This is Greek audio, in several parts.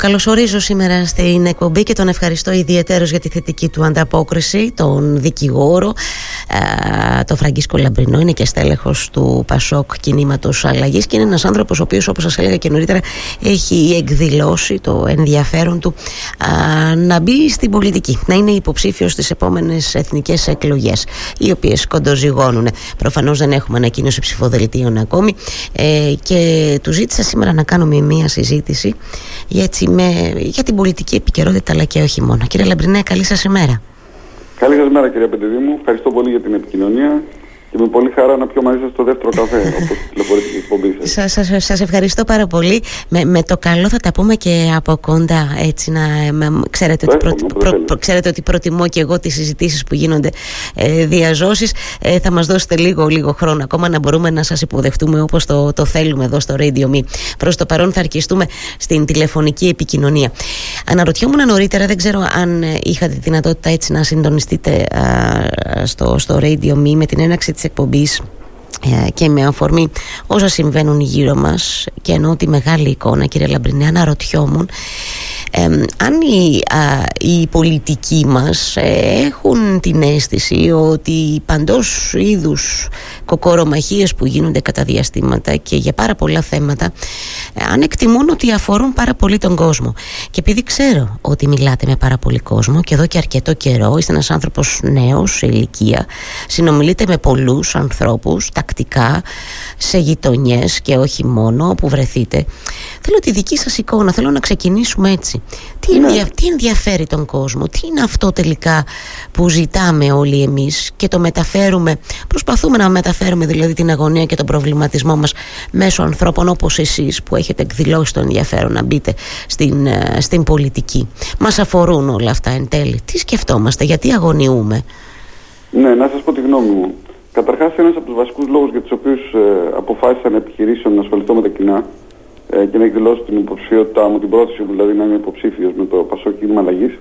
καλωσορίζω σήμερα στην εκπομπή και τον ευχαριστώ ιδιαίτερω για τη θετική του ανταπόκριση, τον δικηγόρο, τον Φραγκίσκο Λαμπρινό. Είναι και στέλεχος του Πασόκ Κινήματος Αλλαγής και είναι ένας άνθρωπος ο οποίος, όπως σας έλεγα και νωρίτερα, έχει εκδηλώσει το ενδιαφέρον του να μπει στην πολιτική, να είναι υποψήφιος στις επόμενες εθνικές εκλογές, οι οποίες κοντοζυγώνουν. Προφανώς δεν έχουμε ανακοίνωση ψηφοδελτίων ακόμη ε, και του ζήτησα σήμερα να κάνουμε μία συζήτηση για έτσι με, για την πολιτική επικαιρότητα αλλά και όχι μόνο. Κύριε Λαμπρινέ, καλή σας ημέρα. Καλή σας ημέρα κύριε Πεντεδίμου. Ευχαριστώ πολύ για την επικοινωνία και με πολύ χαρά να πιω μαζί σας το δεύτερο καφέ όπως τιτλοφορείται η εκπομπή σας. Σας, σας, σας ευχαριστώ πάρα πολύ. Με, με το καλό θα τα πούμε και από κοντά έτσι να με, ξέρετε, ότι προ, προ, προ, ξέρετε ότι προτιμώ και εγώ τις συζητήσεις που γίνονται ε, διά ζώσης. Ε, θα μας δώσετε λίγο λίγο χρόνο ακόμα να μπορούμε να σας υποδεχτούμε όπως το, το θέλουμε εδώ στο Radio Me. Προς το παρόν θα αρκιστούμε στην τηλεφωνική επικοινωνία. Αναρωτιόμουν νωρίτερα, δεν ξέρω αν είχατε δυνατότητα έτσι να συντονιστείτε α, στο, στο Radio Me με την έναξη της εκπομπής ε, και με αφορμή όσα συμβαίνουν γύρω μας και εννοώ τη μεγάλη εικόνα κύριε Λαμπρινέ αναρωτιόμουν αν οι, α, οι πολιτικοί μας ε, έχουν την αίσθηση ότι παντός είδους κοκορομαχίες που γίνονται κατά διαστήματα και για πάρα πολλά θέματα ε, αν εκτιμούν ότι αφορούν πάρα πολύ τον κόσμο. Και επειδή ξέρω ότι μιλάτε με πάρα πολύ κόσμο και εδώ και αρκετό καιρό είστε ένας άνθρωπος νέος σε ηλικία συνομιλείτε με πολλούς ανθρώπους τακτικά σε γειτονιές και όχι μόνο όπου βρεθείτε θέλω τη δική σας εικόνα θέλω να ξεκινήσουμε έτσι τι, ναι. τι ενδιαφέρει τον κόσμο, τι είναι αυτό τελικά που ζητάμε όλοι εμείς και το μεταφέρουμε, προσπαθούμε να μεταφέρουμε δηλαδή την αγωνία και τον προβληματισμό μας μέσω ανθρώπων όπως εσείς που έχετε εκδηλώσει το ενδιαφέρον να μπείτε στην, ε, στην πολιτική. Μας αφορούν όλα αυτά εν τέλει. Τι σκεφτόμαστε, γιατί αγωνιούμε; Ναι, να σας πω τη γνώμη μου. Καταρχάς ένας από τους βασικούς λόγους για τους οποίους ε, αποφάσισα να επιχειρήσω να ασχοληθώ με τα κοινά ε, και να εκδηλώσω την υποψηφιότητά μου, την πρόθεση μου δηλαδή να είμαι υποψήφιος με το Πασό Κίνημα Αλλαγής,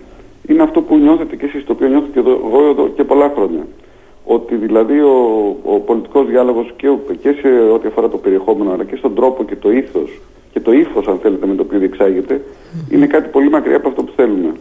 είναι αυτό που νιώθετε και εσείς, το οποίο νιώθω και εγώ εδώ και πολλά χρόνια. Ότι δηλαδή ο, ο πολιτικός διάλογος και, και σε ό,τι αφορά το περιεχόμενο, αλλά και στον τρόπο και το ήθος και το ύφος, αν θέλετε, με το οποίο διεξάγεται, είναι κάτι πολύ μακριά από αυτό που θέλουμε.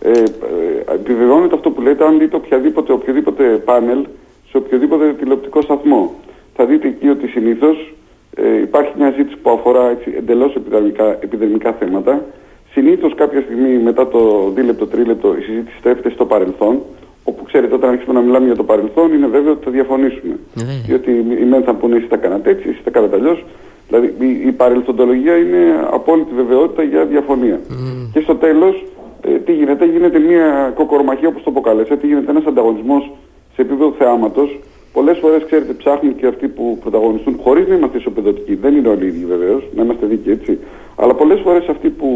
Ε, ε, επιβεβαιώνεται αυτό που λέτε, αν δείτε οποιαδήποτε, οποιοδήποτε πάνελ σε οποιοδήποτε τηλεοπτικό σταθμό. Θα δείτε εκεί ότι συνήθως ε, υπάρχει μια ζήτηση που αφορά έτσι, εντελώς επιδερμικά, επιδερμικά θέματα. Συνήθως κάποια στιγμή μετά το δίλεπτο, τρίλεπτο η συζήτηση στρέφεται στο παρελθόν, όπου ξέρετε όταν αρχίσουμε να μιλάμε για το παρελθόν είναι βέβαιο ότι θα διαφωνήσουμε. Ναι. Διότι οι μεν θα πούνε εσείς τα κάνατε έτσι, εσείς τα κάνατε αλλιώς. Δηλαδή η, η παρελθοντολογία είναι απόλυτη βεβαιότητα για διαφωνία. Mm. Και στο τέλος ε, τι γίνεται, γίνεται μια κοκορομαχία όπως το αποκαλέσατε, γίνεται ένας ανταγωνισμός σε επίπεδο θεάματος Πολλές φορές, ξέρετε, ψάχνουν και αυτοί που πρωταγωνιστούν, χωρίς να είμαστε ισοπεδωτικοί. Δεν είναι όλοι οι ίδιοι βεβαίως, να είμαστε δίκαιοι έτσι. Αλλά πολλές φορές αυτοί που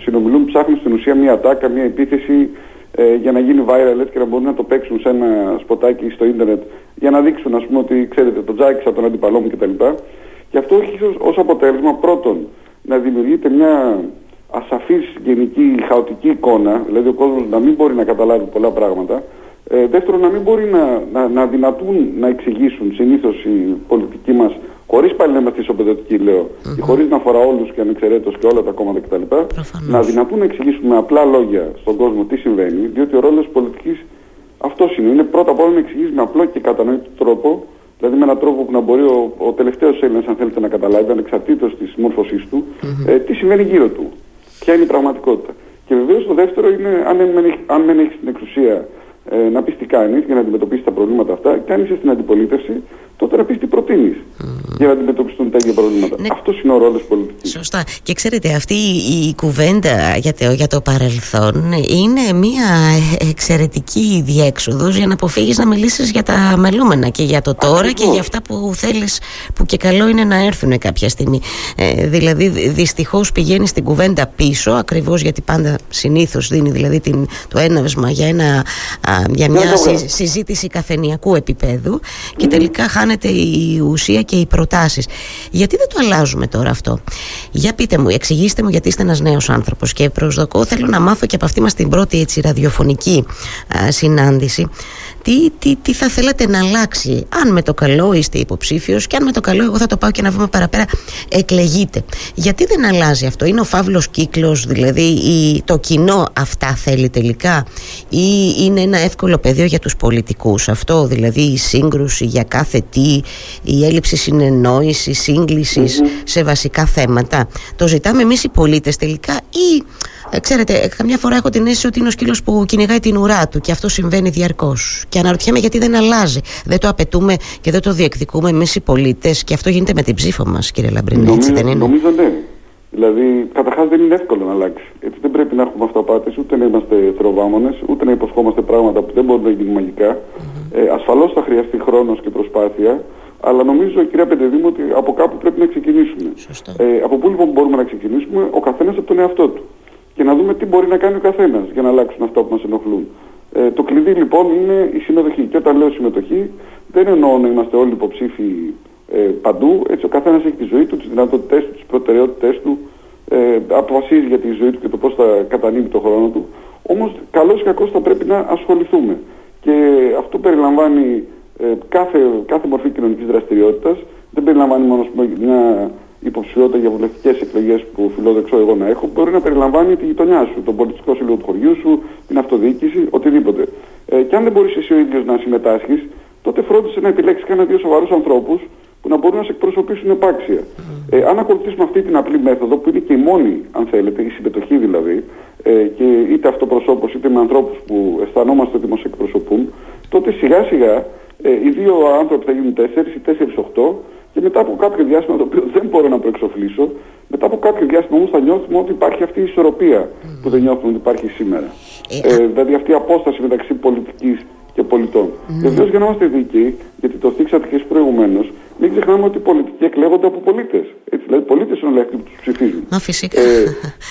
συνομιλούν ψάχνουν στην ουσία μια ατάκα, μια επίθεση ε, για να γίνει viral έτσι, και να μπορούν να το παίξουν σε ένα σποτάκι στο ίντερνετ για να δείξουν, ας πούμε, ότι ξέρετε, το τζάκισα τον αντιπαλό μου κτλ. Και αυτό έχει ως αποτέλεσμα πρώτον να δημιουργείται μια ασαφής γενική χαοτική εικόνα, δηλαδή ο κόσμος να μην μπορεί να καταλάβει πολλά πράγματα, ε, δεύτερον, να μην μπορεί να, να, να δυνατούν να εξηγήσουν συνήθως οι πολιτικοί μας, χωρίς πάλι να είμαστε ισοπεδωτικοί, λέω, mm-hmm. και χωρίς να αφορά όλους και ανεξαιρέτως και όλα τα κόμματα κτλ., να δυνατούν να εξηγήσουν με απλά λόγια στον κόσμο τι συμβαίνει, διότι ο ρόλος της πολιτικής αυτός είναι. Είναι πρώτα απ' όλα να εξηγήσει με απλό και κατανοητό τρόπο, δηλαδή με έναν τρόπο που να μπορεί ο, ο τελευταίος Έλληνας, αν θέλετε, να καταλάβει, ανεξαρτήτως της μόρφωσής του, mm-hmm. ε, τι συμβαίνει γύρω του. Ποια είναι η πραγματικότητα. Και βεβαίως το δεύτερο είναι, αν δεν έχεις την εξουσία ε, να πεις τι κάνεις για να αντιμετωπίσεις τα προβλήματα αυτά και αν είσαι στην αντιπολίτευση τότε να πεις τι προτείνεις για να αντιμετωπιστούν τα ίδια προβλήματα. Ναι. Αυτός είναι ο ρόλος πολιτικής. Σωστά. Και ξέρετε, αυτή η, κουβέντα για το, για το παρελθόν είναι μια εξαιρετική διέξοδος για να αποφύγεις να μιλήσεις για τα μελούμενα και για το τώρα και για αυτά που θέλεις, που και καλό είναι να έρθουν κάποια στιγμή. Ε, δηλαδή, δυστυχώς πηγαίνει στην κουβέντα πίσω, ακριβώς γιατί πάντα συνήθως δίνει δηλαδή την, το έναυσμα για, ένα, για μια συζήτηση καφενιακού επίπεδου και τελικά χάνεται η ουσία και οι προτάσεις. Γιατί δεν το αλλάζουμε τώρα αυτό; Για πείτε μου, εξηγήστε μου γιατί είστε ένας νέος άνθρωπος και προσδοκώ θέλω να μάθω και από αυτή μας την πρώτη έτσι, ραδιοφωνική συνάντηση τι, τι, τι θα θέλατε να αλλάξει. Αν με το καλό είστε υποψήφιος και αν με το καλό, εγώ θα το πάω και να βρούμε παραπέρα, εκλεγείτε. Γιατί δεν αλλάζει αυτό, Είναι ο φαύλος κύκλος, δηλαδή η, το κοινό αυτά θέλει τελικά, ή είναι ένα εύκολο πεδίο για τους πολιτικούς. Αυτό; Δηλαδή η σύγκρουση για κάθε τι, η έλλειψη συνεννόησης, σε βασικά θέματα. Το ζητάμε εμείς οι πολίτες τελικά, ή ε, ξέρετε, καμιά φορά έχω την αίσθηση ότι είναι ο σκύλος που κυνηγάει την ουρά του και αυτό συμβαίνει διαρκώς. Και αναρωτιέμαι γιατί δεν αλλάζει. Δεν το απαιτούμε και δεν το διεκδικούμε εμείς οι πολίτες και αυτό γίνεται με την ψήφο μας, κύριε Λαμπρινή. Έτσι δεν είναι; Νομίζω ναι. Δηλαδή, καταρχάς δεν είναι εύκολο να αλλάξει. Έτσι δεν πρέπει να έχουμε αυταπάτες, ούτε να είμαστε θεροβάμονε, ούτε να υποσχόμαστε πράγματα που δεν μπορούν να γίνουν μαγικά. Mm-hmm. Ε, Ασφαλώς θα χρειαστεί χρόνος και προσπάθεια, αλλά νομίζω, κυρία Πεντεδήμου, ότι από κάπου πρέπει να ξεκινήσουμε. Ε, από πού λοιπόν μπορούμε να ξεκινήσουμε, ο καθένας από τον εαυτό του και να δούμε τι μπορεί να κάνει ο καθένας για να αλλάξουν αυτά που μας ενοχλούν. Ε, το κλειδί λοιπόν είναι η συμμετοχή. Και όταν λέω συμμετοχή, δεν εννοώ να είμαστε όλοι υποψήφοι ε, παντού. Έτσι, ο καθένας έχει τη ζωή του, τις δυνατότητές του, τις προτεραιότητές του, ε, αποφασίζει για τη ζωή του και το πώς θα κατανείμει το χρόνο του. Όμως, καλό ή κακό θα πρέπει να ασχοληθούμε. Και αυτό περιλαμβάνει ε, κάθε, κάθε μορφή κοινωνικής δραστηριότητας. Δεν περιλαμβάνει μόνο μια υποψηφιότητα για βουλευτικές εκλογές που φιλόδεξω εγώ να έχω, μπορεί να περιλαμβάνει τη γειτονιά σου, τον πολιτικό σύλλογο του χωριού σου, την αυτοδιοίκηση, οτιδήποτε. Ε, και αν δεν μπορείς εσύ ο ίδιος να συμμετάσχεις, τότε φρόντισε να επιλέξεις κανένα δύο σοβαρούς ανθρώπους που να μπορούν να σε εκπροσωπήσουν επάξια. Ε, αν ακολουθήσουμε αυτή την απλή μέθοδο, που είναι και η μόνη, αν θέλετε, η συμμετοχή δηλαδή, ε, και είτε αυτοπροσώπως είτε με ανθρώπους που αισθανόμαστε ότι μας εκπροσωπούν, τότε σιγά σιγά ε, οι δύο άνθρωποι θα γίνουν τέσσερις, οι τέσσερις οχτώ, και μετά από κάποιο διάστημα το οποίο δεν μπορώ να προεξοφλήσω, μετά από κάποιο διάστημα όμως θα νιώθουμε ότι υπάρχει αυτή η ισορροπία που δεν νιώθουμε ότι υπάρχει σήμερα. Ε, ε, δηλαδή αυτή η απόσταση μεταξύ πολιτικής και πολιτών. Mm. Βεβαίως για να είμαστε δίκαιοι, γιατί το θίξατε και εσεί προηγουμένως, μην ξεχνάμε ότι οι πολιτικοί εκλέγονται από πολίτες. Δηλαδή, πολίτες είναι όλοι αυτοί που τους ψηφίζουν. Μα φυσικά. Ε,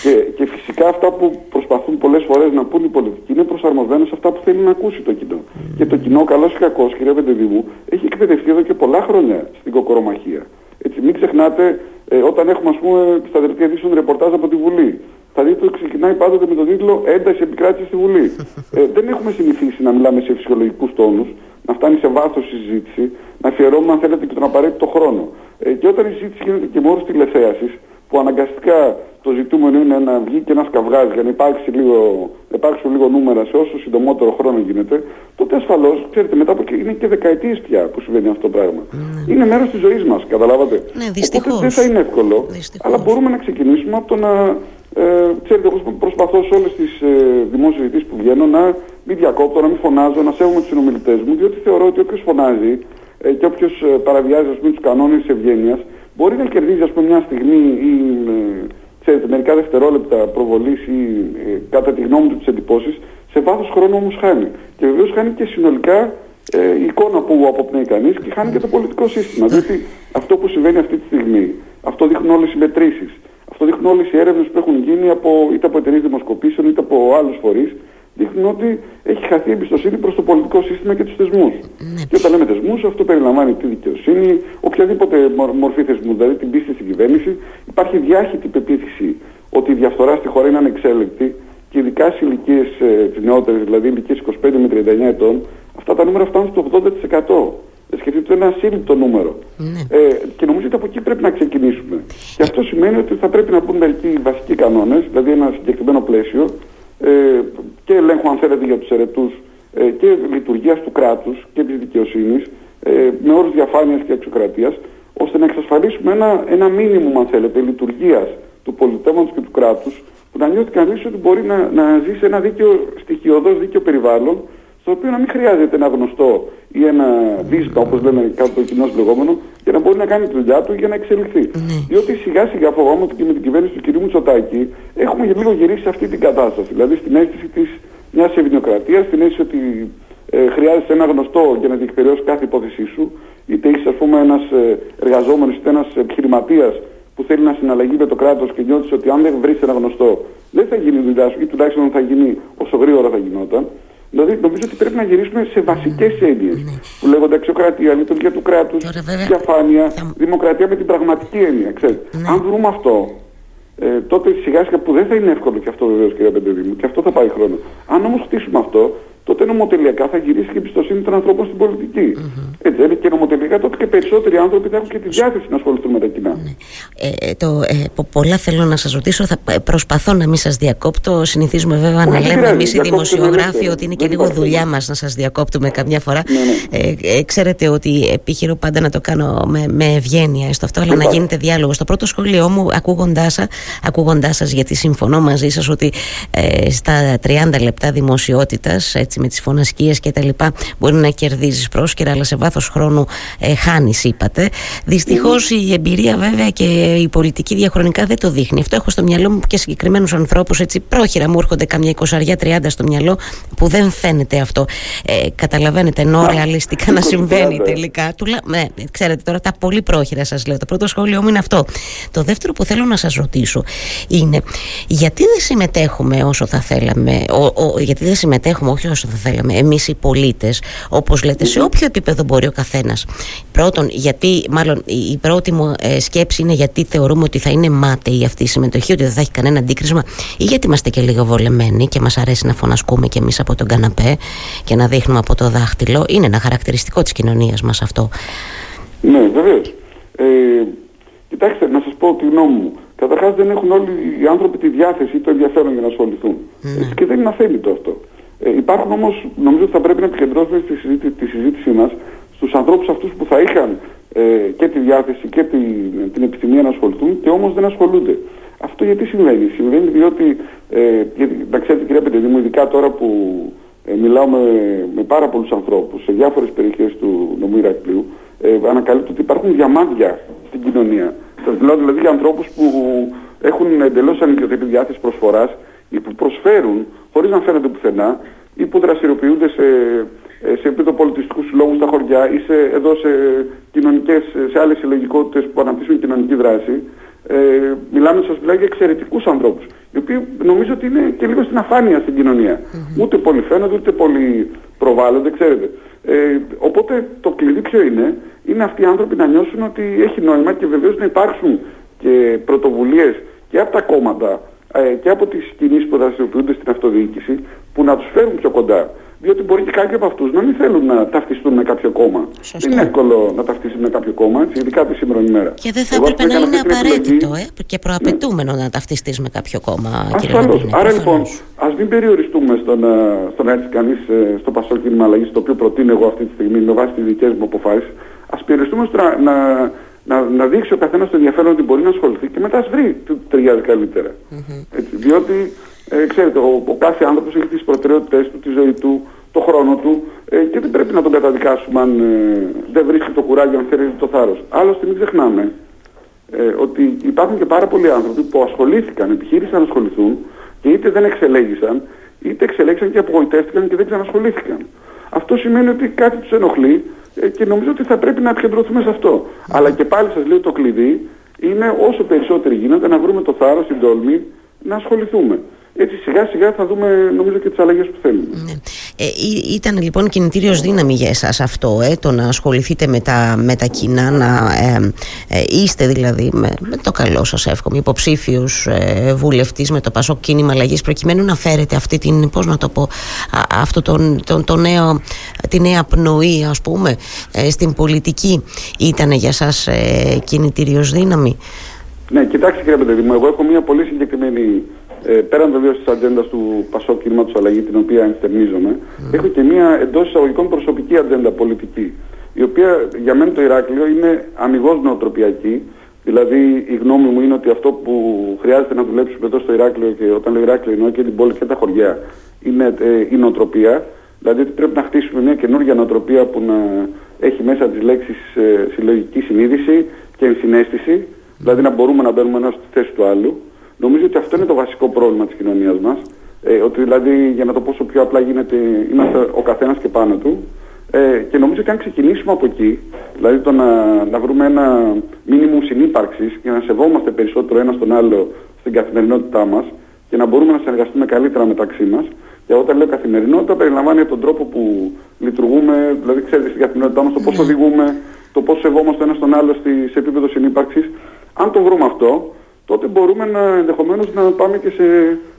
και, και φυσικά αυτά που προσπαθούν πολλές φορές να πούν οι πολιτικοί είναι προσαρμοσμένα σε αυτά που θέλει να ακούσει το κοινό. Mm. Και το κοινό, καλός ή κακός, κυρία Πεντεδίμου, έχει εκπαιδευτεί εδώ και πολλά χρόνια στην κοκορομαχία. Έτσι, μην ξεχνάτε, ε, όταν έχουμε, ας πούμε, στα δελτία ειδήσεων ρεπορτάζ από τη Βουλή, θα δείτε ότι ξεκινάει πάντοτε με τον τίτλο Ένταση επικράτησης στη Βουλή. ε, δεν έχουμε συνηθίσει να μιλάμε σε φυσιολογικούς τόνους, να φτάνει σε βάθος η συζήτηση, να αφιερώνουμε, αν θέλετε, και τον απαραίτητο χρόνο. Ε, και όταν η συζήτηση γίνεται και μόνο τηλεθέασης, που αναγκαστικά το ζητούμενο είναι να βγει και ένας καυγάς για να υπάρξει λίγο, υπάρξουν λίγο νούμερα σε όσο συντομότερο χρόνο γίνεται, τότε ασφαλώς, ξέρετε, μετά από είναι και δεκαετίες πια που συμβαίνει αυτό το πράγμα. Ναι. Είναι μέρος της ζωής μας, καταλάβατε; Ναι, δυστυχώς. Οπότε δεν θα είναι εύκολο, αλλά μπορούμε να ξεκινήσουμε από το να ε, ξέρετε, εγώ προσπαθώ σε όλες τις ε, δημόσιες που βγαίνω να μην διακόπτω, να μην φωνάζω, να σέβομαι τους συνομιλητές μου, διότι θεωρώ ότι όποιος φωνάζει ε, και όποιος ε, παραβιάζει τους κανόνες της ευγένειας μπορεί να κερδίζει ας πούμε, μια στιγμή ή ε, ξέρετε, μερικά δευτερόλεπτα προβολής ή ε, κατά τη γνώμη του τις εντυπώσεις, σε βάθος χρόνου όμως χάνει. Και βεβαίως χάνει και συνολικά ε, η εικόνα που αποπνέει κανείς και χάνει και το πολιτικό σύστημα. Διότι αυτό που συμβαίνει αυτή τη στιγμή, αυτό δείχνουν όλες οι μετρήσεις. Αυτό δείχνουν όλες οι έρευνες που έχουν γίνει από, είτε από εταιρείες δημοσκοπήσεων είτε από άλλους φορείς. Δείχνουν ότι έχει χαθεί η εμπιστοσύνη προς το πολιτικό σύστημα και τους θεσμούς. Ναι. Και όταν λέμε θεσμούς, αυτό περιλαμβάνει τη δικαιοσύνη, οποιαδήποτε μορφή θεσμού, δηλαδή την πίστη στην κυβέρνηση. Υπάρχει διάχυτη πεποίθηση ότι η διαφθορά στη χώρα είναι ανεξέλεγκτη και ειδικά σε ηλικίες ε, νεότερες, δηλαδή ηλικίες 25 με 39 ετών, αυτά τα νούμερα φτάνουν στο 80%. Σκεφτείτε ένα ασύλληπτο νούμερο. Ναι. Ε, και νομίζω ότι από εκεί πρέπει να ξεκινήσουμε. Και αυτό σημαίνει ότι θα πρέπει να μπουν μερικοί βασικοί κανόνες, δηλαδή ένα συγκεκριμένο πλαίσιο ε, και ελέγχου, αν θέλετε, για τους ερετού ε, και λειτουργίας του κράτους και της δικαιοσύνης ε, με όρους διαφάνειας και αξιοκρατίας, ώστε να εξασφαλίσουμε ένα, ένα μήνυμο, αν θέλετε, λειτουργίας του πολιτεύματος και του κράτους, που να νιώθει κανείς ότι μπορεί να, να ζει σε ένα δίκαιο, στοιχειοδός δίκαιο περιβάλλον, στο οποίο να μην χρειάζεται ένα γνωστό ή ένα δίσκα, όπως λέμε κάτω το κοινό λεγόμενο, για να μπορεί να κάνει τη δουλειά του για να εξελιχθεί. Ναι. Διότι σιγά σιγά φοβάμαι ότι και με την κυβέρνηση του κ. Μητσοτάκη έχουμε λίγο γυρίσει σε αυτή την κατάσταση. Δηλαδή στην αίσθηση της μιας ευνοκρατία, στην αίσθηση ότι ε, χρειάζεται ένα γνωστό για να διεκπαιρεώσει κάθε υπόθεσή σου, είτε είσαι ας πούμε ένας ε, εργαζόμενος είτε ένας επιχειρηματίας που θέλει να συναλλαγεί με το κράτος και νιώθεις ότι αν δεν βρεις ένα γνωστό δεν θα γίνει η δουλειά σου ή τουλάχιστον θα γίνει όσο γρήγορα θα γινόταν. Δηλαδή νομίζω ότι πρέπει να γυρίσουμε σε βασικές έννοιες ναι. που λέγονται αξιοκρατία, λειτουργία του κράτους, διαφάνεια, θα... δημοκρατία με την πραγματική έννοια. Ναι. Αν βρούμε αυτό, ε, τότε σιγά σιγά που δεν θα είναι εύκολο και αυτό βεβαίως κυρία Πεντεδήμου, και αυτό θα πάει χρόνο. Αν όμως χτίσουμε αυτό, τότε νομοτελειακά θα γυρίσει και η εμπιστοσύνη των ανθρώπων στην πολιτική. Mm-hmm. Έτσι, είναι και νομοτελειακά τότε και περισσότεροι άνθρωποι θα έχουν και τη διάθεση να ασχοληθούν με τα κοινά. Ναι. Ε, το, ε, πολλά θέλω να σας ρωτήσω. Θα ε, προσπαθώ να μην σας διακόπτω. Συνηθίζουμε βέβαια να λέμε εμείς οι δημοσιογράφοι ότι είναι και λίγο δουλειά μας να σας διακόπτουμε καμιά φορά. Ναι, ναι. Ε, ε, ξέρετε ότι επιχειρώ πάντα να το κάνω με, με ευγένεια στο αυτό, αλλά να γίνεται διάλογος. Στο πρώτο σχόλιο μου, ακούγοντάς σας, γιατί συμφωνώ μαζί σας ότι ε, στα 30 λεπτά δημοσιότητας, έτσι με τις φωνασκίες και τα λοιπά μπορεί να κερδίζεις πρόσκαιρα αλλά σε βάθος χρόνου ε, χάνεις είπατε. Δυστυχώς η εμπειρία βέβαια και η πολιτική διαχρονικά δεν το δείχνει. Αυτό έχω στο μυαλό μου και συγκεκριμένους ανθρώπους έτσι πρόχειρα μου έρχονται καμιά εικοσαριά τριάντα στο μυαλό που δεν φαίνεται αυτό. Ε, καταλαβαίνετε ενώ ρεαλιστικά να συμβαίνει τελικά. Τουλά, ναι, ξέρετε τώρα τα πολύ πρόχειρα σας λέω. Το πρώτο σχόλιο μου είναι αυτό. Το δεύτερο που θέλω να σας ρωτήσω είναι γιατί δεν συμμετέχουμε όσο θα θέλαμε ο, ο, γιατί δεν συμμετέχουμε όχι όσο θα θέλαμε εμείς οι πολίτες, όπως λέτε, σε όποιο επίπεδο μπορεί ο καθένας. Πρώτον, γιατί, μάλλον η πρώτη μου ε, σκέψη είναι γιατί θεωρούμε ότι θα είναι μάταιη αυτή η συμμετοχή, ότι δεν θα έχει κανένα αντίκρισμα, ή γιατί είμαστε και λίγο βολεμένοι και μας αρέσει να φωνασκούμε κι εμείς από τον καναπέ και να δείχνουμε από το δάχτυλο. Είναι ένα χαρακτηριστικό της κοινωνίας μας αυτό. Ναι, βεβαίως. Ε, κοιτάξτε, να σας πω τη γνώμη μου. Καταρχάς, δεν έχουν όλοι οι άνθρωποι τη διάθεση ή το ενδιαφέρον για να ασχοληθούν. Ναι. Και δεν είναι αθέμητο αυτό. Ε, υπάρχουν όμως, νομίζω ότι θα πρέπει να επικεντρώσουμε στη συζήτηση, τη συζήτησή μας στους ανθρώπους αυτούς που θα είχαν ε, και τη διάθεση και την, την επιθυμία να ασχοληθούν και όμως δεν ασχολούνται. Αυτό γιατί συμβαίνει; Συμβαίνει διότι, ε, να ξέρετε κυρία Πεντεδήμου, ειδικά τώρα που ε, μιλάω με, με πάρα πολλούς ανθρώπους σε διάφορες περιοχές του νομού Ηρακλείου, ε, ανακαλύπτω ότι υπάρχουν διαμάντια στην κοινωνία. Σας μιλάω δηλαδή για ανθρώπους που έχουν εντελώς ανικιωτική διάθεση προσφοράς ή που προσφέρουν χωρίς να φαίνονται πουθενά ή που δραστηριοποιούνται σε, ε, σε επίπεδο πολιτιστικού συλλόγου στα χωριά ή σε, εδώ σε, κοινωνικές, σε άλλες συλλογικότητες που αναπτύσσουν κοινωνική δράση. Ε, μιλάμε σας μιλάω για εξαιρετικούς ανθρώπους, οι οποίοι νομίζω ότι είναι και λίγο στην αφάνεια στην κοινωνία. Mm-hmm. Ούτε πολύ φαίνονται, ούτε πολύ προβάλλονται, ξέρετε. Ε, οπότε το κλειδί ποιο είναι, είναι αυτοί οι άνθρωποι να νιώσουν ότι έχει νόημα και βεβαίως να υπάρξουν και πρωτοβουλίες και από τα κόμματα ε, και από τις κινήσεις που δραστηριοποιούνται στην αυτοδιοίκηση που να τους φέρουν πιο κοντά. Διότι μπορεί και κάποιοι από αυτούς να μην θέλουν να ταυτιστούν με κάποιο κόμμα. Σωστό. Δεν είναι εύκολο να ταυτιστούν με κάποιο κόμμα, έτσι, ειδικά τη σήμερα ημέρα. Και δεν θα έπρεπε να είναι απαραίτητο ε, και προαπαιτούμενο ναι. να ταυτιστείς με κάποιο κόμμα, κύριε Ασφαλώς. Άρα λοιπόν, ας μην περιοριστούμε στο να, στο να έρθει κανείς ε, στο Πασό Κίνημα Αλλαγής, το οποίο προτείνω εγώ αυτή τη στιγμή με βάση τις δικές μου αποφάσεις. Ας περιοριστούμε στο να, να να, να δείξει ο καθένας το ενδιαφέρον ότι μπορεί να ασχοληθεί και μετά ας βρει τι ταιριάζει καλύτερα. Mm-hmm. Έτσι, διότι, ε, ξέρετε, ο, ο κάθε άνθρωπος έχει τις προτεραιότητες του, τη ζωή του, το χρόνο του ε, και δεν πρέπει να τον καταδικάσουμε αν ε, δεν βρίσκει το κουράγιο, αν θέλει το θάρρος. Άλλωστε μην ξεχνάμε ε, ότι υπάρχουν και πάρα πολλοί άνθρωποι που ασχολήθηκαν, επιχείρησαν να ασχοληθούν και είτε δεν εξελέγησαν, είτε εξελέγησαν και απογοητεύτηκαν και δεν ξανασχολήθηκαν. Αυτό σημαίνει ότι κάτι τους ενοχλεί ε, και νομίζω ότι θα πρέπει να επικεντρωθούμε σε αυτό. Αλλά και πάλι σας λέω το κλειδί είναι όσο περισσότερο γίνεται να βρούμε το θάρρος, την τόλμη να ασχοληθούμε. Έτσι σιγά σιγά θα δούμε νομίζω και τις αλλαγές που θέλουμε. Ναι. Ε, ήταν λοιπόν κινητήριος δύναμη για εσάς αυτό, ε, το να ασχοληθείτε με τα, με τα κοινά, να ε, ε είστε δηλαδή με, με, το καλό σας εύχομαι, υποψήφιος ε, βουλευτής με το Πασόκ Κίνημα Αλλαγής προκειμένου να φέρετε αυτή την, πώς να το πω, αυτό τον, τον, το νέο, τη νέα πνοή ας πούμε ε, στην πολιτική ήταν για σας ε, κινητήριος δύναμη; Ναι, κοιτάξτε κύριε Πεντεδήμου, εγώ έχω μια πολύ συγκεκριμένη ε, πέραν βεβαίως της ατζέντας του Πασό Κίνηματο Αλλαγή, την οποία ενστερνίζομαι, mm. έχω και μια εντός εισαγωγικών προσωπική ατζέντα πολιτική, η οποία για μένα το Ηράκλειο είναι αμυγός νοοτροπιακή. Δηλαδή η γνώμη μου είναι ότι αυτό που χρειάζεται να δουλέψουμε εδώ στο Ηράκλειο και όταν λέω Ηράκλειο εννοώ και την πόλη και τα χωριά είναι ε, η νοοτροπία. Δηλαδή ότι πρέπει να χτίσουμε μια καινούργια νοοτροπία που να έχει μέσα τις λέξεις ε, συλλογική συνείδηση και ενσυναίσθηση. Δηλαδή να μπορούμε να μπαίνουμε ένα στη θέση του άλλου. Νομίζω ότι αυτό είναι το βασικό πρόβλημα της κοινωνίας μας. Ε, ότι δηλαδή, για να το πω όσο πιο απλά γίνεται, είμαστε ο καθένας και πάνω του. Ε, και νομίζω ότι αν ξεκινήσουμε από εκεί, δηλαδή το να, να βρούμε ένα μήνυμο συνύπαρξης και να σεβόμαστε περισσότερο ένα τον άλλο στην καθημερινότητά μας και να μπορούμε να συνεργαστούμε καλύτερα μεταξύ μας, Και όταν λέω καθημερινότητα, περιλαμβάνει τον τρόπο που λειτουργούμε, δηλαδή ξέρετε στην καθημερινότητά μας το πώς ναι. οδηγούμε, το πώς σεβόμαστε ένα τον άλλο στη, σε επίπεδο συνύπαρξης. Αν το βρούμε αυτό, τότε μπορούμε να, ενδεχομένως να πάμε και σε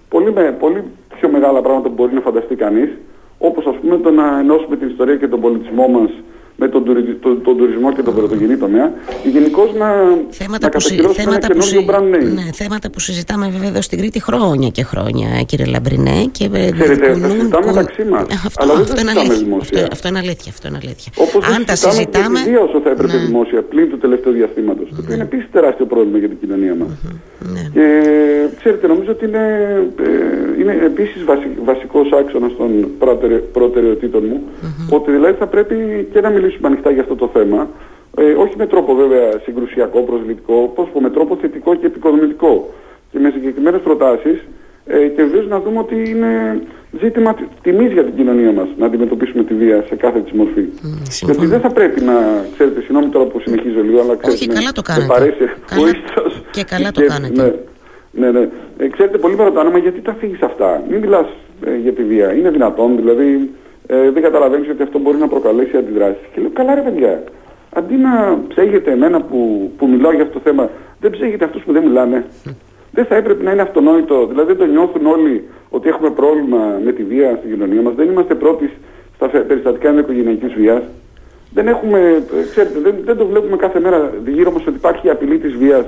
πολύ, πολύ πιο μεγάλα πράγματα που μπορεί να φανταστεί κανείς, όπως ας πούμε το να ενώσουμε την ιστορία και τον πολιτισμό μας με τον, τον, τον τουρισμό και τον πρωτογενή τομέα, γενικώς να, θέματα να που, θέματα ένα που, brand name. Ναι, θέματα που συζητάμε βέβαια εδώ στην Κρήτη χρόνια και χρόνια, κύριε Λαμπρινέ. Και Ξέρετε, τα συζητάμε μεταξύ μας. Αυτό, αλλά δεν είναι αλήθεια. Αυτό, αυτό, είναι αλήθεια. Αυτό είναι αλήθεια. Όπως Αν τα συζητάμε. Και όσο θα έπρεπε ναι. δημόσια πλην του τελευταίου διαστήματος. Το οποίο είναι επίσης τεράστιο πρόβλημα για την κοινωνία μας. Ναι. Και ξέρετε, νομίζω ότι είναι, ε, είναι επίσης βασικός άξονας των προτεραιοτήτων μου. Ότι δηλαδή θα πρέπει και να μιλήσουμε μιλήσουμε ανοιχτά για αυτό το θέμα. Ε, όχι με τρόπο βέβαια συγκρουσιακό, προσβλητικό, πώς πω, με τρόπο θετικό και επικοδομητικό. Και με συγκεκριμένες προτάσεις ε, και βεβαίως να δούμε ότι είναι ζήτημα τιμής για την κοινωνία μας να αντιμετωπίσουμε τη βία σε κάθε της μορφή. Mm, Γιατί δεν θα πρέπει να, ξέρετε, συγγνώμη τώρα που συνεχίζω λίγο, αλλά ξέρετε, Όχι, καλά το κάνετε. παρέσει καλά, και καλά το κάνετε. Ναι, ναι, ναι. Ε, ξέρετε, πολύ με ρωτάνε, μα γιατί τα φύγεις αυτά; Μην μιλάς ε, για τη βία. Είναι δυνατόν, δηλαδή, ε, δεν καταλαβαίνεις ότι αυτό μπορεί να προκαλέσει αντιδράσεις. Και λέω, καλά ρε παιδιά, αντί να ψέγετε εμένα που, που μιλάω για αυτό το θέμα, δεν ψέγετε αυτούς που δεν μιλάνε. Δεν θα έπρεπε να είναι αυτονόητο, δηλαδή δεν το νιώθουν όλοι ότι έχουμε πρόβλημα με τη βία στην κοινωνία μας, δεν είμαστε πρώτοι στα περιστατικά ενδοοικογενειακής βίας. Δεν έχουμε, ε, ξέρετε, δεν, δεν το βλέπουμε κάθε μέρα γύρω μας ότι υπάρχει απειλή της βίας.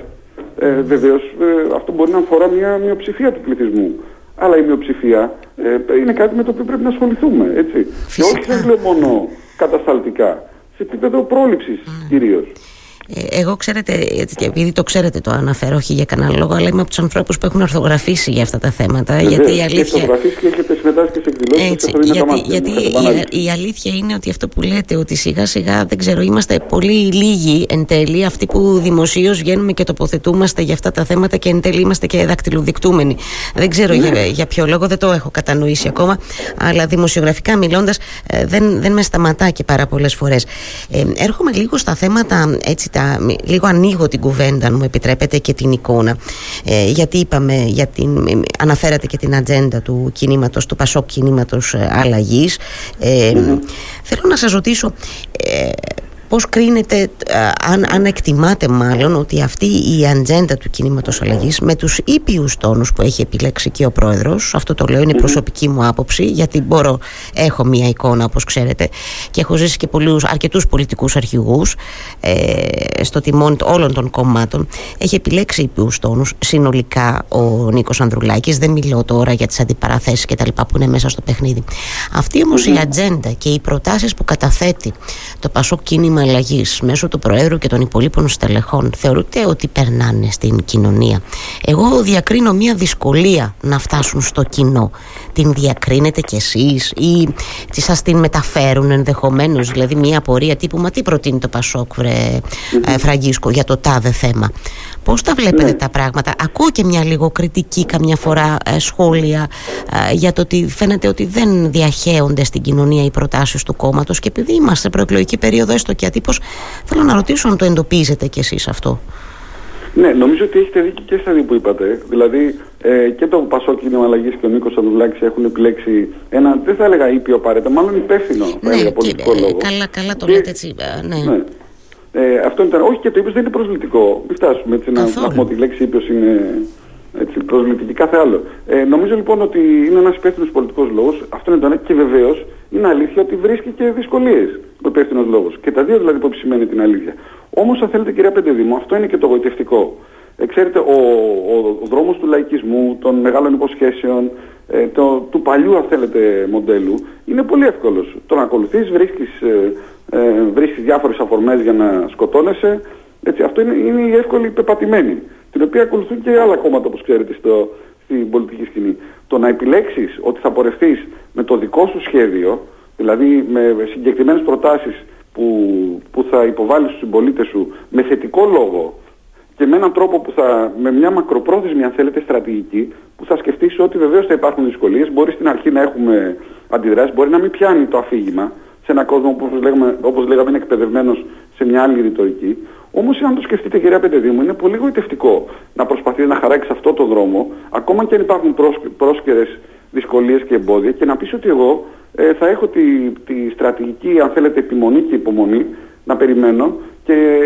Ε, βεβαίως ε, αυτό μπορεί να αφορά μια μειοψηφία του πληθυσμού αλλά η μειοψηφία ε, είναι κάτι με το οποίο πρέπει να ασχοληθούμε. Έτσι. Και όχι δεν λέω μόνο κατασταλτικά, σε επίπεδο πρόληψης mm. κυρίως. Ε, εγώ ξέρετε, επειδή το ξέρετε το αναφέρω, όχι για κανένα λόγο, αλλά είμαι από τους ανθρώπους που έχουν ορθογραφήσει για αυτά τα θέματα. Ε, γιατί η αλήθεια. και έχετε συμμετάσχει σε εκδηλώσει. Έτσι, γιατί, γιατί η, η, αλήθεια είναι ότι αυτό που λέτε, ότι σιγά σιγά δεν ξέρω, είμαστε πολύ λίγοι εν τέλει, αυτοί που δημοσίως βγαίνουμε και τοποθετούμαστε για αυτά τα θέματα και εν τέλει είμαστε και δακτυλοδεικτούμενοι. Δεν ξέρω για, ναι. για ποιο λόγο, δεν το έχω κατανοήσει ακόμα, αλλά δημοσιογραφικά μιλώντας, ε, δεν, δεν με σταματά και πάρα πολλές φορές. Ε, έρχομαι λίγο στα θέματα έτσι λίγο ανοίγω την κουβέντα, αν μου επιτρέπετε, και την εικόνα. Ε, γιατί είπαμε, για την, αναφέρατε και την ατζέντα του κινήματος, του Πασόκ κινήματος ε, αλλαγής. Ε, Θέλω να σας ρωτήσω, ε, Πώς κρίνεται, αν, αν εκτιμάτε μάλλον ότι αυτή η ατζέντα του κινήματος αλλαγής με τους ήπιους τόνους που έχει επιλέξει και ο πρόεδρος, αυτό το λέω είναι προσωπική μου άποψη γιατί μπορώ, έχω μία εικόνα όπως ξέρετε και έχω ζήσει και πολλούς, αρκετούς πολιτικούς αρχηγούς ε, στο τιμόνι όλων των κομμάτων. Έχει επιλέξει ήπιους τόνους συνολικά ο Νίκος Ανδρουλάκης δεν μιλώ τώρα για τις αντιπαραθέσεις και τα λοιπά που είναι μέσα στο παιχνίδι. Αυτή όμως η ατζέντα και οι προτάσεις που καταθέτει το Πασόκ κίνημα αλλαγής μέσω του Προέδρου και των υπολείπων στελεχών θεωρείτε ότι περνάνε στην κοινωνία. Εγώ διακρίνω μια δυσκολία να φτάσουν στο κοινό. Την διακρίνετε κι εσείς ή τι σας την μεταφέρουν ενδεχομένως, δηλαδή μια απορία τύπου «Μα τι προτείνει το Πασόκ, βρε ε, Φραγκίσκο, για το τάδε θέμα». Πώς τα βλέπετε ναι. τα πράγματα; Ακούω και μια λίγο κριτική καμιά φορά ε, σχόλια ε, για το ότι φαίνεται ότι δεν διαχέονται στην κοινωνία οι προτάσεις του κόμματος και επειδή είμαστε σε προεκλογική περίοδο έστω και ατύπως θέλω να ρωτήσω αν το εντοπίζετε κι εσείς αυτό. Ναι, νομίζω ότι έχετε δίκιο και στα δύο που είπατε. Δηλαδή ε, και το Πασό Κίνημα Αλλαγής και ο Νίκος Ανδουλάκη έχουν επιλέξει ένα, δεν θα έλεγα ήπιο απαραίτητα, μάλλον υπεύθυνο ναι, πολιτικό λόγο. Καλά, καλά το λέτε έτσι. ναι. ναι. Ε, αυτό ήταν, όχι και το είπες δεν είναι προσβλητικό. Μην φτάσουμε έτσι να πούμε ότι η λέξη ύπιος είναι έτσι, προσβλητική κάθε άλλο. Ε, νομίζω λοιπόν ότι είναι ένας υπεύθυνος πολιτικός λόγος. Αυτό είναι το ένα και βεβαίως είναι αλήθεια ότι βρίσκει και δυσκολίες ο υπεύθυνος λόγος. Και τα δύο δηλαδή που επισημαίνει την αλήθεια. Όμως αν θέλετε κυρία Πεντεδήμο, αυτό είναι και το γοητευτικό. Ε, ξέρετε, ο, ο, ο δρόμος του λαϊκισμού, των μεγάλων υποσχέσεων, ε, το, του παλιού αν θέλετε μοντέλου, είναι πολύ εύκολος. Το να ακολουθείς, βρίσκεις ε, ε, βρίσκεις διάφορες αφορμές για να σκοτώνεσαι. Έτσι, αυτό είναι, είναι η εύκολη πεπατημένη, την οποία ακολουθούν και άλλα κόμματα όπως ξέρετε στο, στην πολιτική σκηνή. Το να επιλέξεις ότι θα πορευτείς με το δικό σου σχέδιο, δηλαδή με συγκεκριμένες προτάσεις που, που θα υποβάλεις στους συμπολίτες σου με θετικό λόγο και με έναν τρόπο που θα, με μια μακροπρόθεσμη αν θέλετε στρατηγική, που θα σκεφτείς ότι βεβαίως θα υπάρχουν δυσκολίες, μπορεί στην αρχή να έχουμε αντιδράσεις, μπορεί να μην πιάνει το αφήγημα, σε έναν κόσμο που όπως, λέγαμε, όπως λέγαμε είναι εκπαιδευμένος σε μια άλλη ρητορική. Όμως αν το σκεφτείτε κυρία Πεντεδήμου είναι πολύ γοητευτικό να προσπαθείτε να χαράξεις αυτό το δρόμο ακόμα και αν υπάρχουν πρόσκαιρες δυσκολίες και εμπόδια και να πεις ότι εγώ ε, θα έχω τη, τη στρατηγική, αν θέλετε, επιμονή και υπομονή να περιμένω και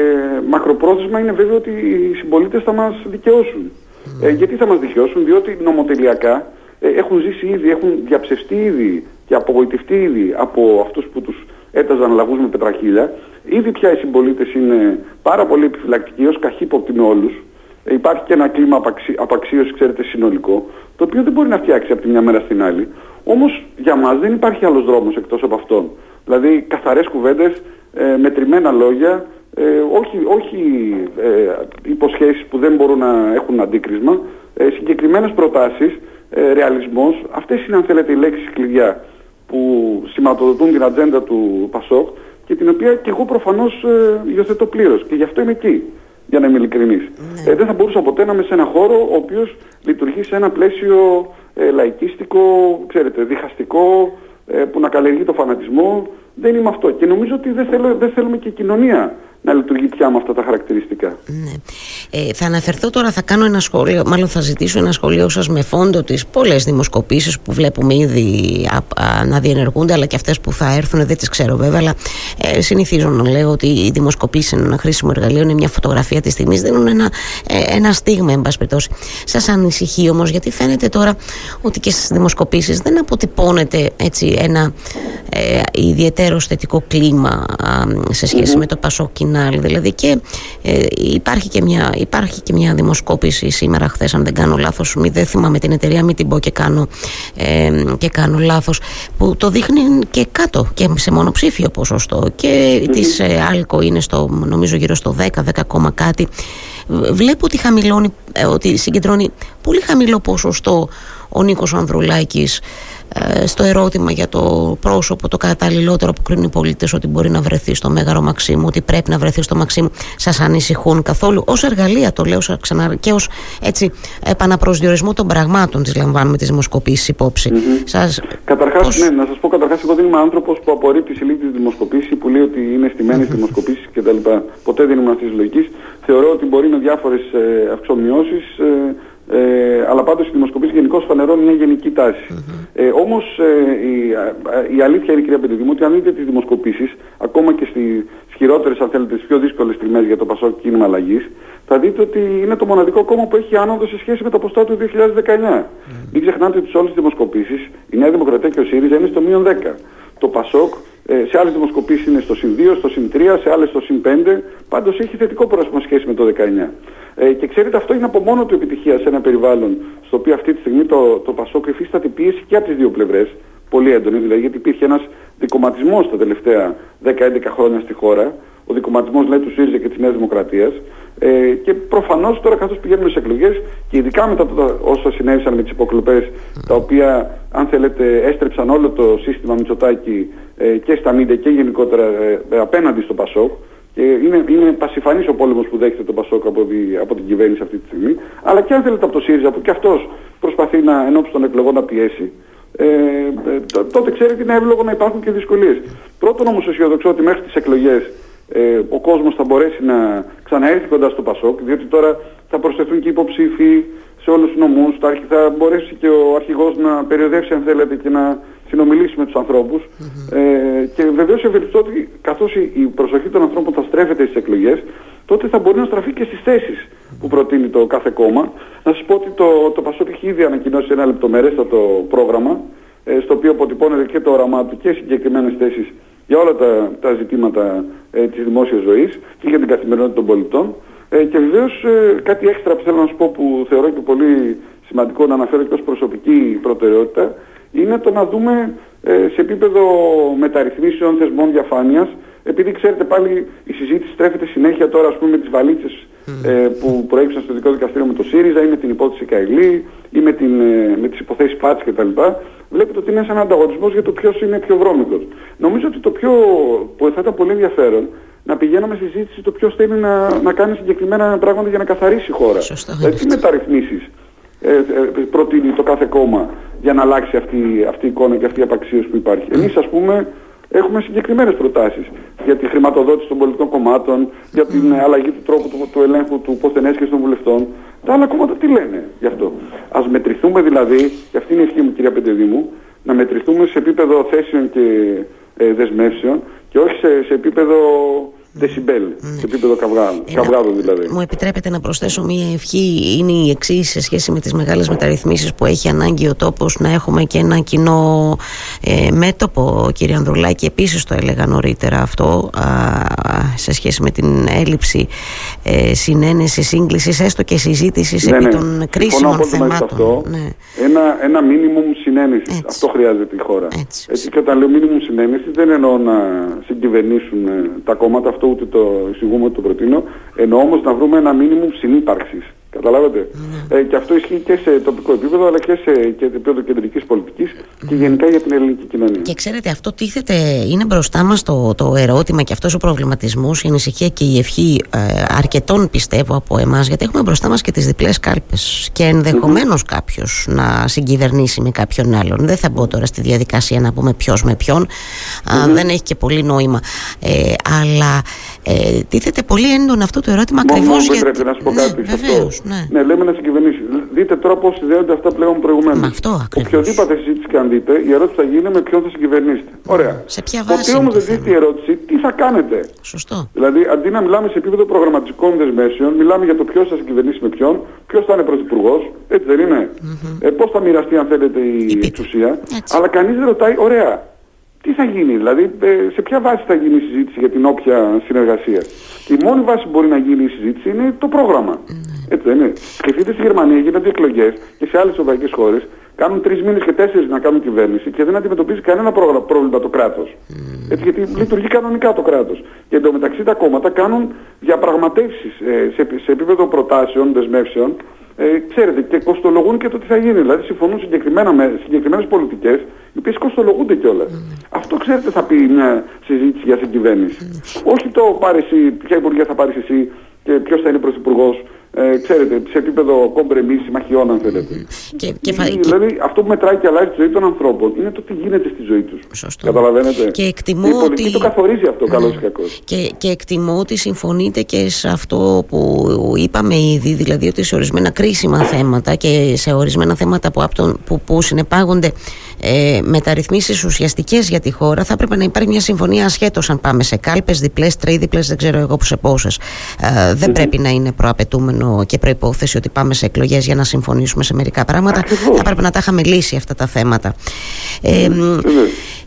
μακροπρόθεσμα είναι βέβαιο ότι οι συμπολίτες θα μας δικαιώσουν. Ε, γιατί θα μας δικαιώσουν, διότι νομοτελειακά ε, έχουν ζήσει ήδη, έχουν διαψευστεί ήδη και απογοητευτεί ήδη από αυτούς που τους έταζαν λαγούς με πετραχίλια. Ήδη πια οι συμπολίτες είναι πάρα πολύ επιφυλακτικοί ως καχύποπτοι με όλους. Ε, υπάρχει και ένα κλίμα απαξί, απαξίωσης, ξέρετε, συνολικό, το οποίο δεν μπορεί να φτιάξει από τη μια μέρα στην άλλη. Όμως για μας δεν υπάρχει άλλος δρόμος εκτός από αυτόν. Δηλαδή καθαρές κουβέντες, ε, μετρημένα λόγια, ε, όχι, όχι ε, υποσχέσεις που δεν μπορούν να έχουν αντίκρισμα, ε, συγκεκριμένες προτάσεις, ε, ρεαλισμός, αυτές είναι αν θέλετε οι λέξεις κλειδιά που σηματοδοτούν την ατζέντα του Πασόκ και την οποία και εγώ προφανώς ε, υιοθετώ πλήρως και γι' αυτό είμαι εκεί για να είμαι ειλικρινής. Ναι. Ε, δεν θα μπορούσα ποτέ να είμαι σε ένα χώρο ο οποίος λειτουργεί σε ένα πλαίσιο ε, λαϊκίστικο, ξέρετε, διχαστικό, ε, που να καλλιεργεί το φανατισμό. Δεν είμαι αυτό. Και νομίζω ότι δεν, θέλω, δεν θέλουμε και κοινωνία να λειτουργεί πια με αυτά τα χαρακτηριστικά. Ναι. Ε, θα αναφερθώ τώρα, θα κάνω ένα σχόλιο, μάλλον θα ζητήσω ένα σχόλιο σας με φόντο τις πολλές δημοσκοπήσεις που βλέπουμε ήδη να διενεργούνται αλλά και αυτές που θα έρθουν δεν τις ξέρω βέβαια αλλά ε, συνηθίζω να λέω ότι οι δημοσκοπήσεις είναι ένα χρήσιμο εργαλείο, είναι μια φωτογραφία της στιγμής, δίνουν ένα, ε, ένα στίγμα εν πάση περιπτώσει. Σας ανησυχεί όμως γιατί φαίνεται τώρα ότι και στις δημοσκοπήσεις δεν αποτυπώνεται έτσι ένα ε, ιδιαίτερο θετικό κλίμα σε σχέση με το ΠΑΣΟΚ ΚΙΝΑΛ δηλαδή και ε, υπάρχει, και μια, υπάρχει και μια δημοσκόπηση σήμερα χθες, αν δεν κάνω λάθος, μη, δεν θυμάμαι την εταιρεία, μην την πω και κάνω, ε, και κάνω λάθος, που το δείχνει και κάτω και σε μονοψήφιο ποσοστό και mm-hmm. της ε, Alco είναι στο, νομίζω γύρω στο 10, 10, κάτι. Βλέπω ότι χαμηλώνει, ε, ότι συγκεντρώνει πολύ χαμηλό ποσοστό ο Νίκος Ανδρουλάκης ε, στο ερώτημα για το πρόσωπο το καταλληλότερο που κρίνουν οι πολίτες ότι μπορεί να βρεθεί στο Μέγαρο Μαξίμου, ότι πρέπει να βρεθεί στο Μαξίμου, σας ανησυχούν καθόλου. Ω εργαλεία το λέω ξανά και ως επαναπροσδιορισμό των πραγμάτων τις λαμβάνουμε τις δημοσκοπήσεις υπόψη. Mm-hmm. Σας... Καταρχάς, πώς... ναι, να σας πω καταρχάς, εγώ δεν είμαι άνθρωπος που απορρίπτει συλλήπτη δημοσκοπήσεις, που λέει ότι είναι στημένες mm-hmm. δημοσκοπήσεις κτλ. Ποτέ δεν ήμουν αυτής της λογικής. Θεωρώ ότι μπορεί με διάφορες ε, αυξομοιώσεις ε, ε, αλλά πάντως οι δημοσκοπήσεις γενικώς φανερώνουν μια γενική τάση. Mm-hmm. Ε, όμως ε, η, η αλήθεια είναι κυρία Πεντεδημού ότι αν δείτε τις δημοσκοπήσεις, ακόμα και στις χειρότερες αν θέλετε, τις πιο δύσκολες στιγμές για το Πασόκ κίνημα αλλαγής, θα δείτε ότι είναι το μοναδικό κόμμα που έχει άνοδο σε σχέση με το ποστά του 2019. Mm-hmm. Μην ξεχνάτε ότι σε όλες τις δημοσκοπήσεις η Νέα Δημοκρατία και ο ΣΥΡΙΖΑ είναι στο μείον 10. Το Πασόκ ε, σε άλλες δημοσκοπήσεις είναι στο συν 2, στο συν 3, σε άλλες στο συν 5. Πάντως έχει θετικό πρόσωπο σχέση με το 19. Ε, και ξέρετε αυτό είναι από μόνο του επιτυχία σε ένα περιβάλλον στο οποίο αυτή τη στιγμή το, το Πασόκ υφίσταται πίεση και από τις δύο πλευρές. Πολύ έντονη δηλαδή γιατί υπήρχε ένας δικοματισμός τα τελευταία 10-11 χρόνια στη χώρα. Ο δικοματισμός λέει του ΣΥΡΙΖΑ και της Νέας Δημοκρατίας. Ε, και προφανώς τώρα καθώς πηγαίνουμε σε εκλογές και ειδικά μετά το, όσα συνέβησαν με τις υποκλοπές τα οποία αν θέλετε έστρεψαν όλο το σύστημα Μητσοτάκη ε, και στα μίντια και γενικότερα ε, απέναντι στο Πασόκ και είναι, είναι πασιφανής ο πόλεμος που δέχεται το Πασόκ από, από την κυβέρνηση αυτή τη στιγμή αλλά και αν θέλετε από το ΣΥΡΙΖΑ που και αυτός προσπαθεί να ενώπιση των εκλογών να πιέσει ε, ε τότε ξέρετε είναι εύλογο να υπάρχουν και δυσκολίες. Πρώτον όμως αισιοδοξώ ότι μέχρι τις εκλογές ε, ο κόσμος θα μπορέσει να ξαναέρθει κοντά στο Πασόκ, διότι τώρα θα προσθεθούν και υποψήφοι σε όλους τους νομούς, θα μπορέσει και ο αρχηγός να περιοδεύσει αν θέλετε και να συνομιλήσει με τους ανθρώπους. Ε, και βεβαίως ευελπιστώ ότι καθώς η προσοχή των ανθρώπων θα στρέφεται στις εκλογές, τότε θα μπορεί να στραφεί και στις θέσεις που προτείνει το κάθε κόμμα. Να σας πω ότι το, το Πασόκ έχει ήδη ανακοινώσει ένα λεπτομερέστατο πρόγραμμα, ε, στο οποίο αποτυπώνεται και το όραμά του και συγκεκριμένες θέσεις για όλα τα, τα ζητήματα ε, της δημόσιας ζωής και για την καθημερινότητα των πολιτών. Ε, και βεβαίως ε, κάτι έξτρα που θέλω να σου πω που θεωρώ και πολύ σημαντικό να αναφέρω και ως προσωπική προτεραιότητα είναι το να δούμε ε, σε επίπεδο μεταρρυθμίσεων θεσμών διαφάνειας επειδή ξέρετε πάλι η συζήτηση στρέφεται συνέχεια τώρα ας πούμε με τις βαλίτσες ε, που προέκυψαν στο δικό δικαστήριο με το ΣΥΡΙΖΑ ή με την υπόθεση Καηλή ή με, την, ε, με τις υποθέσεις Πάτς κτλ. Βλέπετε ότι είναι σαν ανταγωνισμός για το ποιος είναι πιο βρώμικος. Νομίζω ότι το πιο, που θα ήταν πολύ ενδιαφέρον να πηγαίνουμε στη συζήτηση το ποιος θέλει να, να κάνει συγκεκριμένα πράγματα για να καθαρίσει η χώρα. Σωστά, δηλαδή, τι μεταρρυθμίσεις ε, ε, προτείνει το κάθε κόμμα για να αλλάξει αυτή, αυτή η εικόνα και αυτή η απαξίωση που υπάρχει. Εμείς ας πούμε Έχουμε συγκεκριμένες προτάσεις για τη χρηματοδότηση των πολιτικών κομμάτων, για την αλλαγή του τρόπου του, του ελέγχου του πώς των βουλευτών. Τα άλλα κόμματα τι λένε γι' αυτό. Ας μετρηθούμε δηλαδή, και αυτή είναι η ευχή μου κυρία Πεντεδήμου, να μετρηθούμε σε επίπεδο θέσεων και ε, δεσμεύσεων και όχι σε, σε επίπεδο δεσιμπέλ, ναι. σε επίπεδο καυγάδου, δηλαδή. Μου επιτρέπετε να προσθέσω μία ευχή, είναι η εξής σε σχέση με τις μεγάλες μεταρρυθμίσεις που έχει ανάγκη ο τόπος να έχουμε και ένα κοινό ε, μέτωπο, κύριε Ανδρουλάκη, επίσης το έλεγα νωρίτερα αυτό, σε σχέση με την έλλειψη ε, συνένεση, σύγκλησης, έστω και συζήτησης ναι, επί ναι. των κρίσιμων θεμάτων. Αυτό, ναι. ένα, ένα μίνιμουμ συνένεσης, αυτό χρειάζεται η χώρα. Έτσι. Έτσι και όταν λέω μίνιμουμ συνένεσης δεν εννοώ να συγκυβερνήσουν ε, τα κόμματα αυτό ούτε το εισηγούμε ούτε το προτείνω. Εννοώ όμως να βρούμε ένα μήνυμο συνύπαρξης. Καταλάβατε; Ναι. Ε, και αυτό ισχύει και σε τοπικό επίπεδο αλλά και σε επίπεδο κεντρικής πολιτικής και γενικά για την ελληνική κοινωνία. Και ξέρετε, αυτό τίθεται, είναι μπροστά μας το, το ερώτημα και αυτός ο προβληματισμός, η ανησυχία και η ευχή ε, αρκετών πιστεύω από εμάς, γιατί έχουμε μπροστά μας και τις διπλές κάλπες. Και ενδεχομένως mm-hmm. κάποιος να συγκυβερνήσει με κάποιον άλλον. Δεν θα μπω τώρα στη διαδικασία να πούμε ποιος με ποιον. Mm-hmm. δεν έχει και πολύ νόημα. Ε, αλλά ε, τίθεται πολύ έντονο αυτό το ερώτημα ακριβώς γιατί. Πρέπει να σου πω κάτι ναι, αυτό. Ναι. ναι, λέμε να συγκυβερνήσει. Δείτε τώρα πώς συνδέονται αυτά που λέγαμε προηγουμένως. αυτό Οποιοδήποτε συζήτηση και αν δείτε, η ερώτηση θα γίνει με ποιον θα συγκυβερνήσετε. Ωραία. Σε ποια βάση. Ποτέ όμως δεν δείτε η ερώτηση, τι θα κάνετε; Σωστό. Δηλαδή, αντί να μιλάμε σε επίπεδο προγραμματικών δεσμεύσεων, μιλάμε για το ποιος θα συγκυβερνήσει με ποιον, ποιος θα είναι πρωθυπουργός. Έτσι δεν είναι; Mm-hmm. Ε, πώς θα μοιραστεί, αν θέλετε, η, η εξουσία; Αλλά κανείς δεν ρωτάει, ωραία, τι θα γίνει, δηλαδή ε, σε ποια βάση θα γίνει η συζήτηση για την όποια συνεργασία; Και η μόνη βάση που μπορεί να γίνει η συζήτηση είναι το πρόγραμμα. Mm. Έτσι δεν είναι. Σκεφτείτε στη Γερμανία γίνονται εκλογές και σε άλλες ευρωπαϊκές χώρες κάνουν τρεις μήνες και τέσσερις να κάνουν κυβέρνηση και δεν αντιμετωπίζει κανένα πρόβλημα το κράτος. Mm. Έτσι γιατί λειτουργεί κανονικά το κράτος. Και εντωμεταξύ τα κόμματα κάνουν διαπραγματεύσεις ε, σε, σε επίπεδο προτάσεων, δεσμεύσεων ε, ξέρετε, και κοστολογούν και το τι θα γίνει. Δηλαδή συμφωνούν συγκεκριμένα με συγκεκριμένες πολιτικές, οι οποίες κοστολογούνται κιόλας. Mm. Αυτό ξέρετε θα πει μια συζήτηση για συγκυβέρνηση. Mm. Όχι το πάρει εσύ, ποια υπουργεία θα πάρεις εσύ και ποιος θα είναι πρωθυπουργός ε, ξέρετε, σε επίπεδο κόμπρεμι, συμμαχιών, αν θέλετε. Και, και, δηλαδή, αυτό που μετράει και αλλάζει τη ζωή των ανθρώπων είναι το τι γίνεται στη ζωή τους. Καταλαβαίνετε; Και εκτιμώ Η πολιτική ότι... το καθορίζει αυτό, ναι. καλός ή κακός. Και, και εκτιμώ ότι συμφωνείτε και σε αυτό που είπαμε ήδη, δηλαδή ότι σε ορισμένα κρίσιμα θέματα και σε ορισμένα θέματα που, που, που συνεπάγονται ε, μεταρρυθμίσεις ουσιαστικές για τη χώρα, θα έπρεπε να υπάρχει μια συμφωνία ασχέτως αν πάμε σε κάλπες, διπλές, τρίδιπλε, δεν ξέρω εγώ σε πόσες. Ε, δεν πρέπει να είναι προαπαιτούμενο και προπόθεση ότι πάμε σε εκλογές για να συμφωνήσουμε σε μερικά πράγματα. Θα πρέπει να τα είχαμε λύσει αυτά τα θέματα. Ε,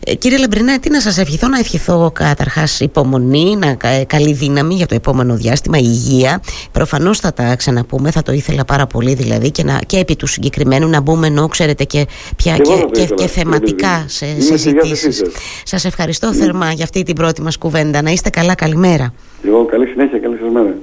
ε, κύριε Λεμπρινέ, τι να σας ευχηθώ, να ευχηθώ καταρχάς υπομονή, να, ε, καλή δύναμη για το επόμενο διάστημα, υγεία. Προφανώς θα τα ξαναπούμε, θα το ήθελα πάρα πολύ δηλαδή και, να, και επί του συγκεκριμένου να μπούμε ενώ ξέρετε και, πια, και, και, θεματικά σε συζητήσεις. Σας ευχαριστώ θερμά για αυτή την πρώτη μας κουβέντα. Να είστε καλά, καλημέρα. Εγώ, καλή συνέχεια, καλή σας μέρα.